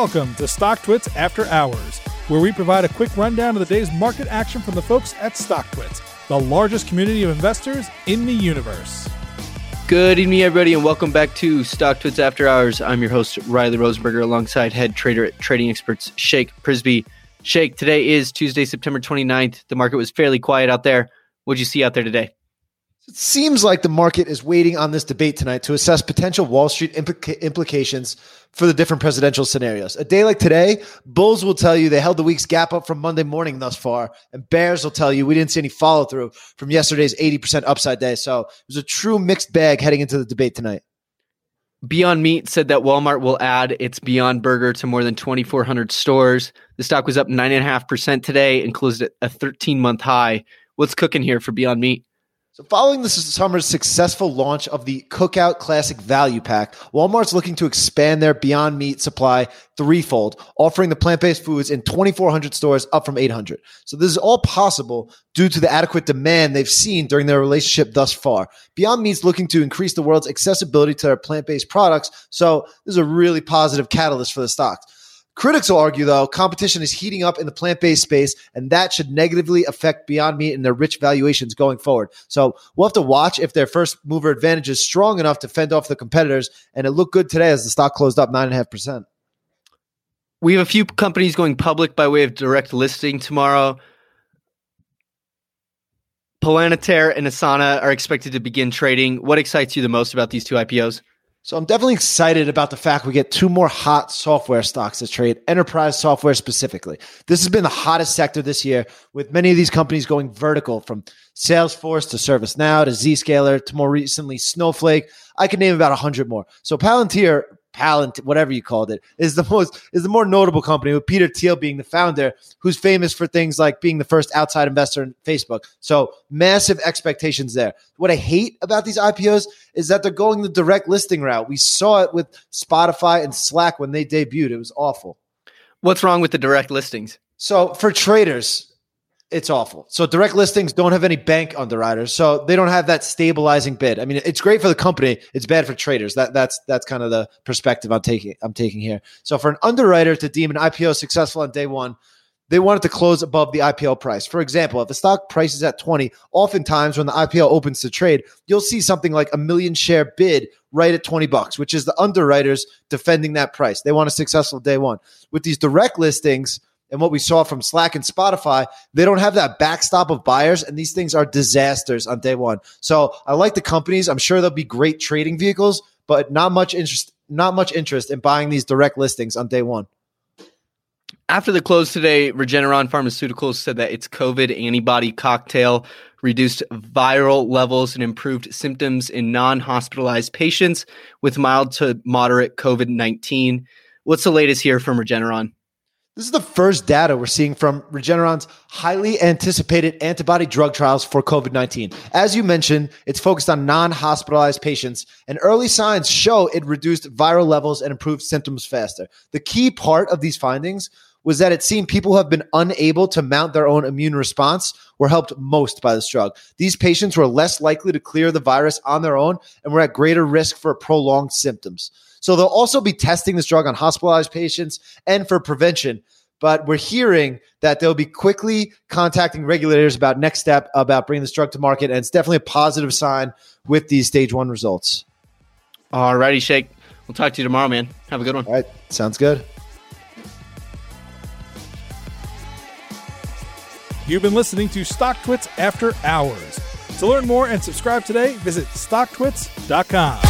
Welcome to StockTwits After Hours, where we provide a quick rundown of the day's market action from the folks at StockTwits, the largest community of investors in the universe. Good evening, everybody, and welcome back to StockTwits After Hours. I'm your host, Riley Rosenberger, alongside head trader at Trading Experts, Shake Prisby. Shake, today is Tuesday, September 29th. The market was fairly quiet out there. What'd you see out there today? It seems like the market is waiting on this debate tonight to assess potential Wall Street implica- implications for the different presidential scenarios. A day like today, Bulls will tell you they held the week's gap up from Monday morning thus far, and Bears will tell you we didn't see any follow through from yesterday's 80% upside day. So it was a true mixed bag heading into the debate tonight. Beyond Meat said that Walmart will add its Beyond Burger to more than 2,400 stores. The stock was up 9.5% today and closed at a 13 month high. What's cooking here for Beyond Meat? So, following this summer's successful launch of the Cookout Classic Value Pack, Walmart's looking to expand their Beyond Meat supply threefold, offering the plant based foods in 2,400 stores, up from 800. So, this is all possible due to the adequate demand they've seen during their relationship thus far. Beyond Meat's looking to increase the world's accessibility to their plant based products. So, this is a really positive catalyst for the stocks. Critics will argue, though, competition is heating up in the plant based space, and that should negatively affect Beyond Meat and their rich valuations going forward. So we'll have to watch if their first mover advantage is strong enough to fend off the competitors. And it looked good today as the stock closed up 9.5%. We have a few companies going public by way of direct listing tomorrow. Palantir and Asana are expected to begin trading. What excites you the most about these two IPOs? So I'm definitely excited about the fact we get two more hot software stocks to trade, enterprise software specifically. This has been the hottest sector this year, with many of these companies going vertical from Salesforce to ServiceNow to Zscaler to more recently Snowflake. I could name about a hundred more. So Palantir Palant, whatever you called it, is the most is the more notable company with Peter Thiel being the founder, who's famous for things like being the first outside investor in Facebook. So massive expectations there. What I hate about these IPOs is that they're going the direct listing route. We saw it with Spotify and Slack when they debuted. It was awful. What's wrong with the direct listings? So for traders, it's awful. So direct listings don't have any bank underwriters, so they don't have that stabilizing bid. I mean, it's great for the company. It's bad for traders. That that's that's kind of the perspective I'm taking. I'm taking here. So for an underwriter to deem an IPO successful on day one, they want it to close above the IPO price. For example, if the stock price is at 20, oftentimes when the IPO opens to trade, you'll see something like a million share bid right at 20 bucks, which is the underwriters defending that price. They want a successful day one. With these direct listings and what we saw from Slack and Spotify, they don't have that backstop of buyers, and these things are disasters on day one. So I like the companies. I'm sure they'll be great trading vehicles, but not much interest. Not much interest in buying these direct listings on day one. After the close today, Regeneron Pharmaceuticals said that its COVID antibody cocktail reduced viral levels and improved symptoms in non hospitalized patients with mild to moderate COVID 19. What's the latest here from Regeneron? This is the first data we're seeing from Regeneron's highly anticipated antibody drug trials for COVID 19. As you mentioned, it's focused on non hospitalized patients, and early signs show it reduced viral levels and improved symptoms faster. The key part of these findings was that it seemed people who have been unable to mount their own immune response were helped most by this drug. These patients were less likely to clear the virus on their own and were at greater risk for prolonged symptoms. So they'll also be testing this drug on hospitalized patients and for prevention. But we're hearing that they'll be quickly contacting regulators about next step about bringing this drug to market. And it's definitely a positive sign with these stage one results. All righty, Shake. We'll talk to you tomorrow, man. Have a good one. All right. Sounds good. You've been listening to StockTwits After Hours. To learn more and subscribe today, visit StockTwits.com.